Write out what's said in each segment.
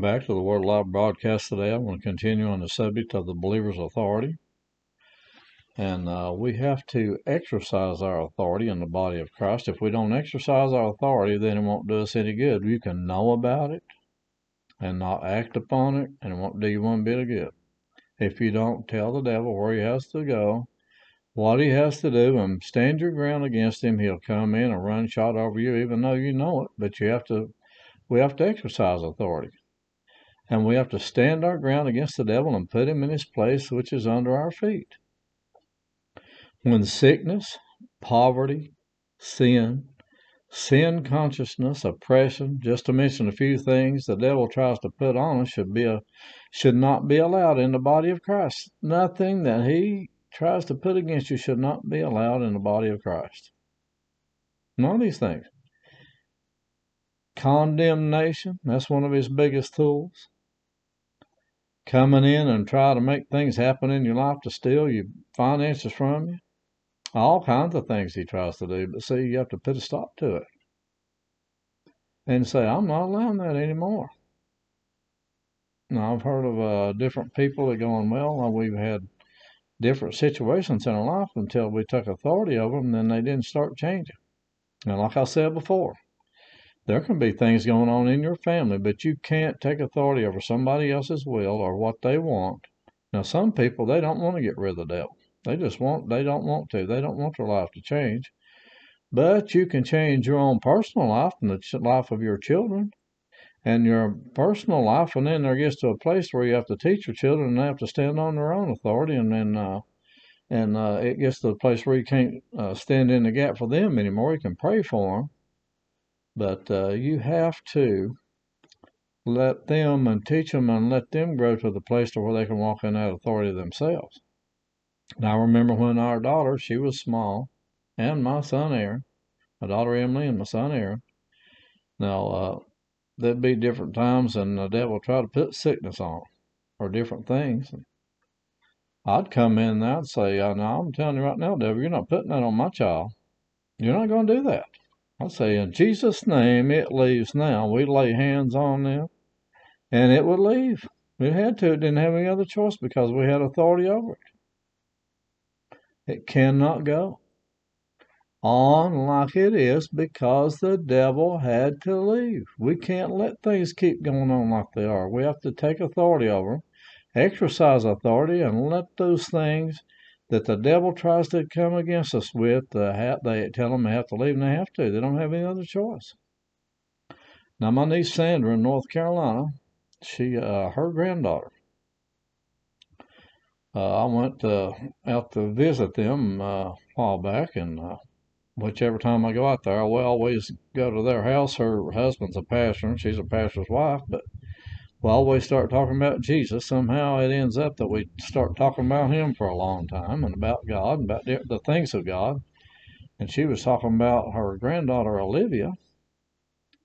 Welcome back to the Word Alive broadcast today. I'm going to continue on the subject of the believer's authority. And uh, we have to exercise our authority in the body of Christ. If we don't exercise our authority, then it won't do us any good. You can know about it and not act upon it, and it won't do you one bit of good. If you don't tell the devil where he has to go, what he has to do, and stand your ground against him, he'll come in and run shot over you, even though you know it. But you have to, we have to exercise authority. And we have to stand our ground against the devil and put him in his place, which is under our feet. When sickness, poverty, sin, sin consciousness, oppression, just to mention a few things the devil tries to put on us should be a, should not be allowed in the body of Christ. Nothing that he tries to put against you should not be allowed in the body of Christ. None of these things. Condemnation, that's one of his biggest tools coming in and try to make things happen in your life to steal your finances from you. All kinds of things he tries to do, but see, you have to put a stop to it and say, I'm not allowing that anymore. Now, I've heard of uh, different people that going, well, uh, we've had different situations in our life until we took authority over them, then they didn't start changing. And like I said before, there can be things going on in your family, but you can't take authority over somebody else's will or what they want. Now, some people, they don't want to get rid of the devil. They just want, they don't want to. They don't want their life to change. But you can change your own personal life and the life of your children and your personal life. And then there gets to a place where you have to teach your children and they have to stand on their own authority. And then, uh, and uh, it gets to the place where you can't uh, stand in the gap for them anymore. You can pray for them but uh, you have to let them and teach them and let them grow to the place to where they can walk in that authority themselves. Now, I remember when our daughter, she was small, and my son Aaron, my daughter Emily and my son Aaron. Now, uh, there'd be different times, and the devil would try to put sickness on or different things. I'd come in and say, uh, "No, I'm telling you right now, devil, you're not putting that on my child. You're not going to do that." I say, in Jesus' name, it leaves now. We lay hands on them, and it would leave. It had to. It didn't have any other choice because we had authority over it. It cannot go on like it is because the devil had to leave. We can't let things keep going on like they are. We have to take authority over them, exercise authority, and let those things that the devil tries to come against us with, uh, they tell them they have to leave, and they have to. They don't have any other choice. Now, my niece Sandra in North Carolina, she, uh, her granddaughter, uh, I went uh, out to visit them uh, a while back, and whichever time I go out there, I always go to their house. Her husband's a pastor, and she's a pastor's wife, but we always start talking about Jesus, somehow it ends up that we start talking about Him for a long time and about God and about the things of God. And she was talking about her granddaughter Olivia,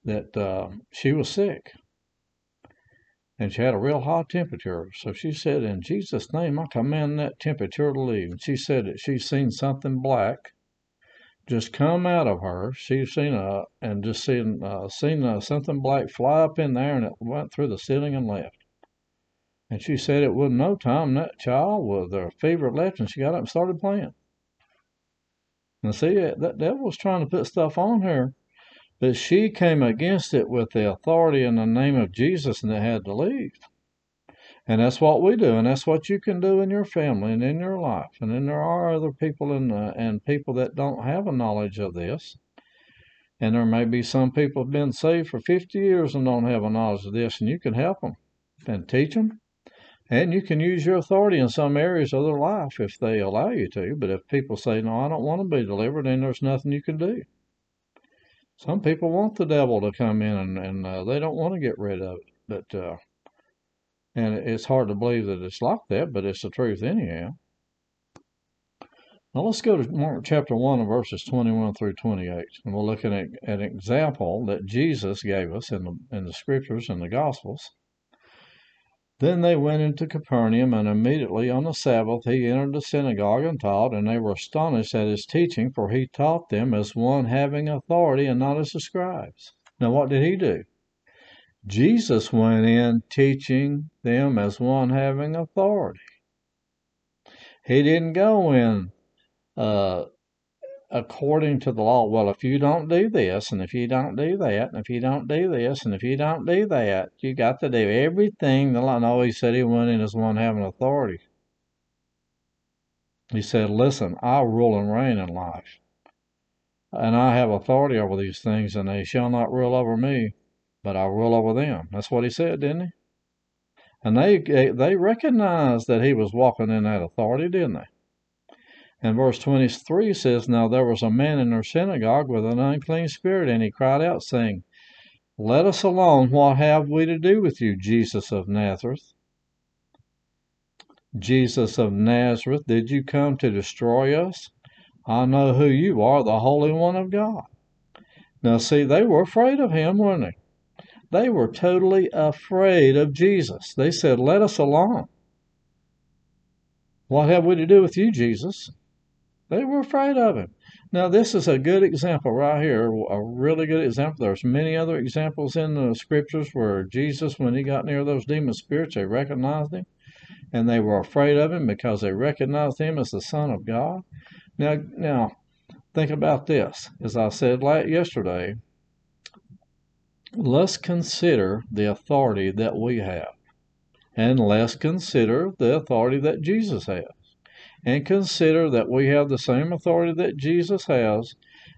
that uh, she was sick and she had a real high temperature. So she said, In Jesus' name, I command that temperature to leave. And she said that she's seen something black just come out of her. She's seen a and just seen uh, seen uh, something black fly up in there, and it went through the ceiling and left. And she said it wasn't no time that child was her fever left, and she got up and started playing. And see, that devil was trying to put stuff on her, but she came against it with the authority in the name of Jesus, and it had to leave. And that's what we do, and that's what you can do in your family and in your life. And then there are other people in the, and people that don't have a knowledge of this. And there may be some people have been saved for 50 years and don't have a knowledge of this, and you can help them and teach them. And you can use your authority in some areas of their life if they allow you to. But if people say, no, I don't want to be delivered, then there's nothing you can do. Some people want the devil to come in and, and uh, they don't want to get rid of it. But, uh, and it's hard to believe that it's like that, but it's the truth anyhow. Now let's go to Mark chapter 1 and verses 21 through 28. And we'll look at an example that Jesus gave us in the, in the scriptures and the gospels. Then they went into Capernaum, and immediately on the Sabbath he entered the synagogue and taught, and they were astonished at his teaching, for he taught them as one having authority and not as the scribes. Now what did he do? Jesus went in teaching them as one having authority. He didn't go in uh, according to the law. Well, if you don't do this, and if you don't do that, and if you don't do this, and if you don't do that, you got to do everything the law. No, he said he went in as one having authority. He said, Listen, I rule and reign in life, and I have authority over these things, and they shall not rule over me, but I rule over them. That's what he said, didn't he? And they eh, they recognized that he was walking in that authority, didn't they? And verse 23 says, Now there was a man in their synagogue with an unclean spirit, and he cried out, saying, Let us alone, what have we to do with you, Jesus of Nazareth? Jesus of Nazareth, did you come to destroy us? I know who you are, the Holy One of God. Now, see, they were afraid of him, weren't they? They were totally afraid of Jesus. They said, Let us alone. What have we to do with you, Jesus? They were afraid of him. Now, this is a good example right here, a really good example. There's many other examples in the scriptures where Jesus, when he got near those demon spirits, they recognized him and they were afraid of him because they recognized him as the Son of God. Now, now, think about this. As I said yesterday, let's consider the authority that we have, and let's consider the authority that Jesus has and consider that we have the same authority that Jesus has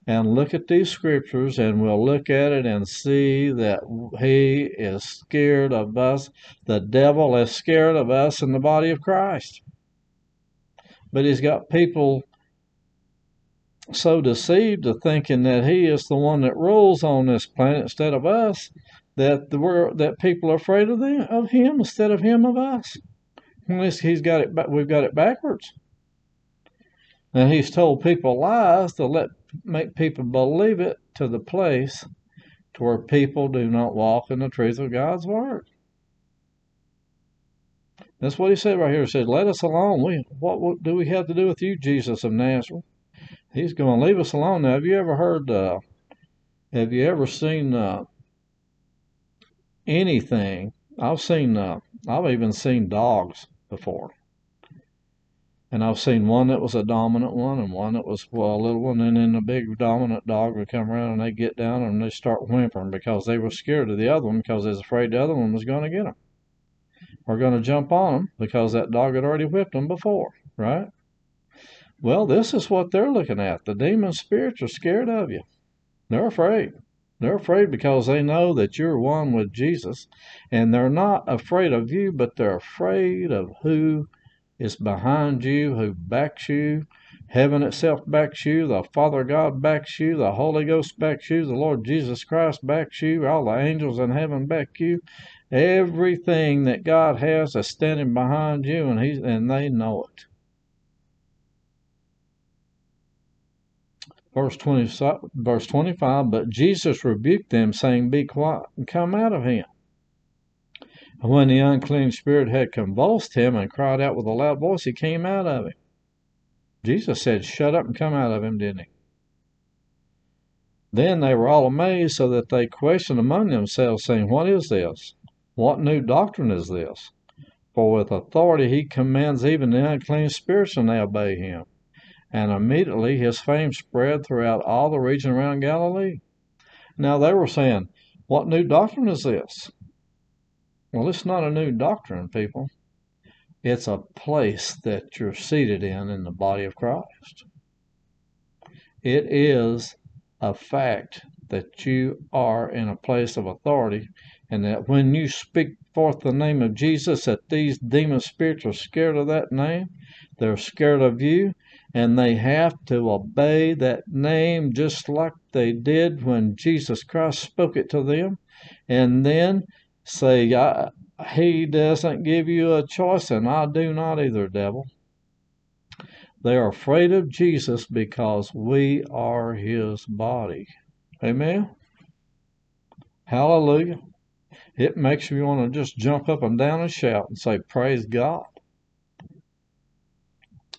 and look at these scriptures and we'll look at it and see that he is scared of us. The devil is scared of us in the body of Christ. But he's got people so deceived to thinking that he is the one that rules on this planet instead of us that the world that people are afraid of them of him instead of him of us. Unless he's got it we've got it backwards. And he's told people lies to let make people believe it to the place to where people do not walk in the truth of God's word. That's what he said right here. He said, "Let us alone. We what, what do we have to do with you, Jesus of Nazareth?" He's going to leave us alone. Now, have you ever heard? Uh, have you ever seen uh, anything? I've seen. Uh, I've even seen dogs before and I've seen one that was a dominant one and one that was well, a little one, and then the big dominant dog would come around and they'd get down and they'd start whimpering because they were scared of the other one because they was afraid the other one was going to get them or going to jump on them because that dog had already whipped them before, right? Well, this is what they're looking at. The demon spirits are scared of you. They're afraid. They're afraid because they know that you're one with Jesus, and they're not afraid of you, but they're afraid of who is behind you, who backs you. Heaven itself backs you. The Father God backs you. The Holy Ghost backs you. The Lord Jesus Christ backs you. All the angels in heaven back you. Everything that God has is standing behind you, and He's and they know it. Verse 20, verse 25, but Jesus rebuked them, saying, Be quiet and come out of him. And when the unclean spirit had convulsed him and cried out with a loud voice, he came out of him. Jesus said, Shut up and come out of him, didn't he? Then they were all amazed, so that they questioned among themselves, saying, What is this? What new doctrine is this? For with authority he commands even the unclean spirits, and they obey him. And immediately his fame spread throughout all the region around Galilee. Now they were saying, What new doctrine is this? Well, it's not a new doctrine, people. It's a place that you're seated in in the body of Christ. It is a fact that you are in a place of authority and that when you speak forth the name of Jesus that these demon spirits are scared of that name they're scared of you and they have to obey that name just like they did when Jesus Christ spoke it to them, and then say, He doesn't give you a choice, and I do not either, devil. They are afraid of Jesus because we are His body. Amen. Hallelujah. It makes you want to just jump up and down and shout and say, Praise God.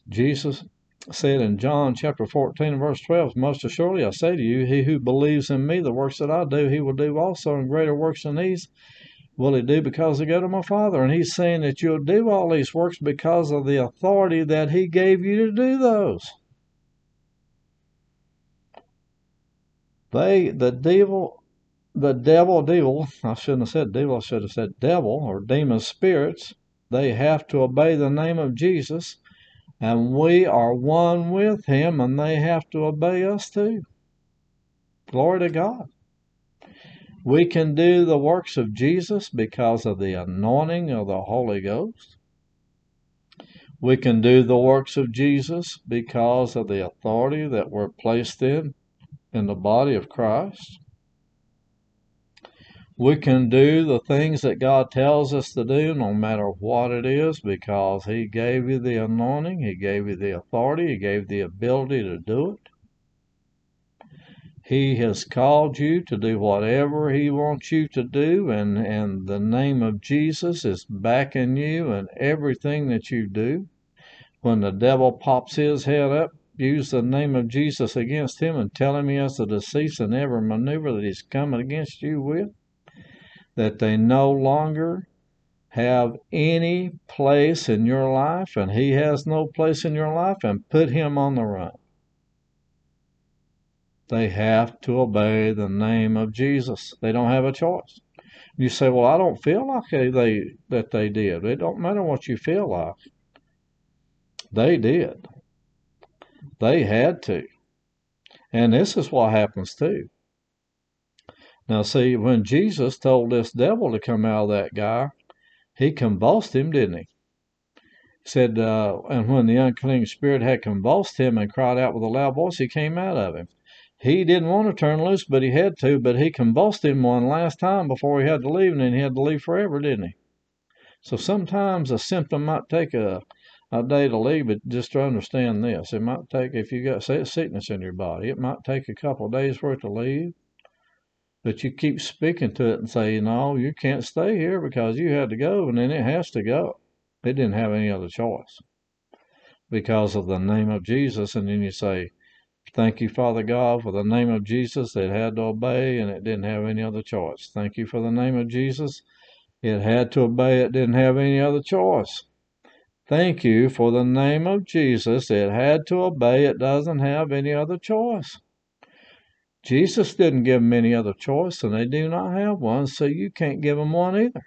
Jesus said in John chapter 14 verse 12, Most assuredly I say to you, he who believes in me, the works that I do, he will do also, and greater works than these will he do because I go to my Father. And he's saying that you'll do all these works because of the authority that he gave you to do those. They, the devil, the devil, devil, I shouldn't have said devil, I should have said devil or demon spirits, they have to obey the name of Jesus and we are one with him and they have to obey us too. Glory to God. We can do the works of Jesus because of the anointing of the Holy Ghost. We can do the works of Jesus because of the authority that we're placed in in the body of Christ. We can do the things that God tells us to do no matter what it is because He gave you the anointing, He gave you the authority, He gave the ability to do it. He has called you to do whatever He wants you to do, and, and the name of Jesus is backing you in everything that you do. When the devil pops his head up, use the name of Jesus against him and tell him he has to cease in every maneuver that he's coming against you with that they no longer have any place in your life and he has no place in your life and put him on the run. They have to obey the name of Jesus. They don't have a choice. You say, "Well, I don't feel like they that they did." It don't matter what you feel like. They did. They had to. And this is what happens too. Now, see, when Jesus told this devil to come out of that guy, he convulsed him, didn't he? Said, uh, and when the unclean spirit had convulsed him and cried out with a loud voice, he came out of him. He didn't want to turn loose, but he had to. But he convulsed him one last time before he had to leave, and then he had to leave forever, didn't he? So sometimes a symptom might take a, a day to leave, but just to understand this, it might take, if you got a sickness in your body, it might take a couple of days for it to leave. But you keep speaking to it and saying, no, you can't stay here because you had to go, and then it has to go. It didn't have any other choice because of the name of Jesus. And then you say, Thank you, Father God, for the name of Jesus. It had to obey and it didn't have any other choice. Thank you for the name of Jesus. It had to obey, it didn't have any other choice. Thank you for the name of Jesus. It had to obey, it doesn't have any other choice. Jesus didn't give them any other choice, and they do not have one, so you can't give them one either.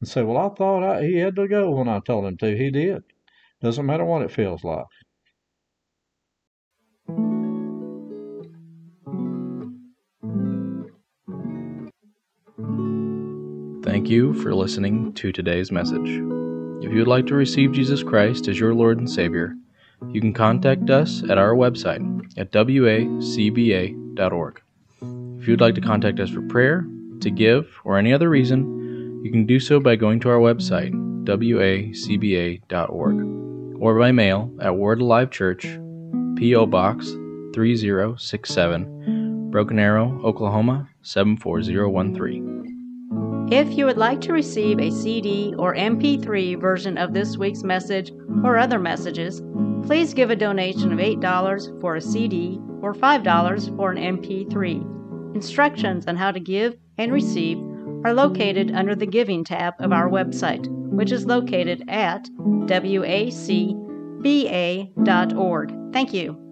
And say, well, I thought I, he had to go when I told him to. He did. Doesn't matter what it feels like. Thank you for listening to today's message. If you would like to receive Jesus Christ as your Lord and Savior, you can contact us at our website at wacba.org. If you'd like to contact us for prayer, to give, or any other reason, you can do so by going to our website, wacba.org, or by mail at Word Alive Church, P.O. Box 3067, Broken Arrow, Oklahoma 74013. If you would like to receive a CD or MP3 version of this week's message or other messages, please give a donation of $8 for a CD or $5 for an MP3. Instructions on how to give and receive are located under the Giving tab of our website, which is located at wacba.org. Thank you.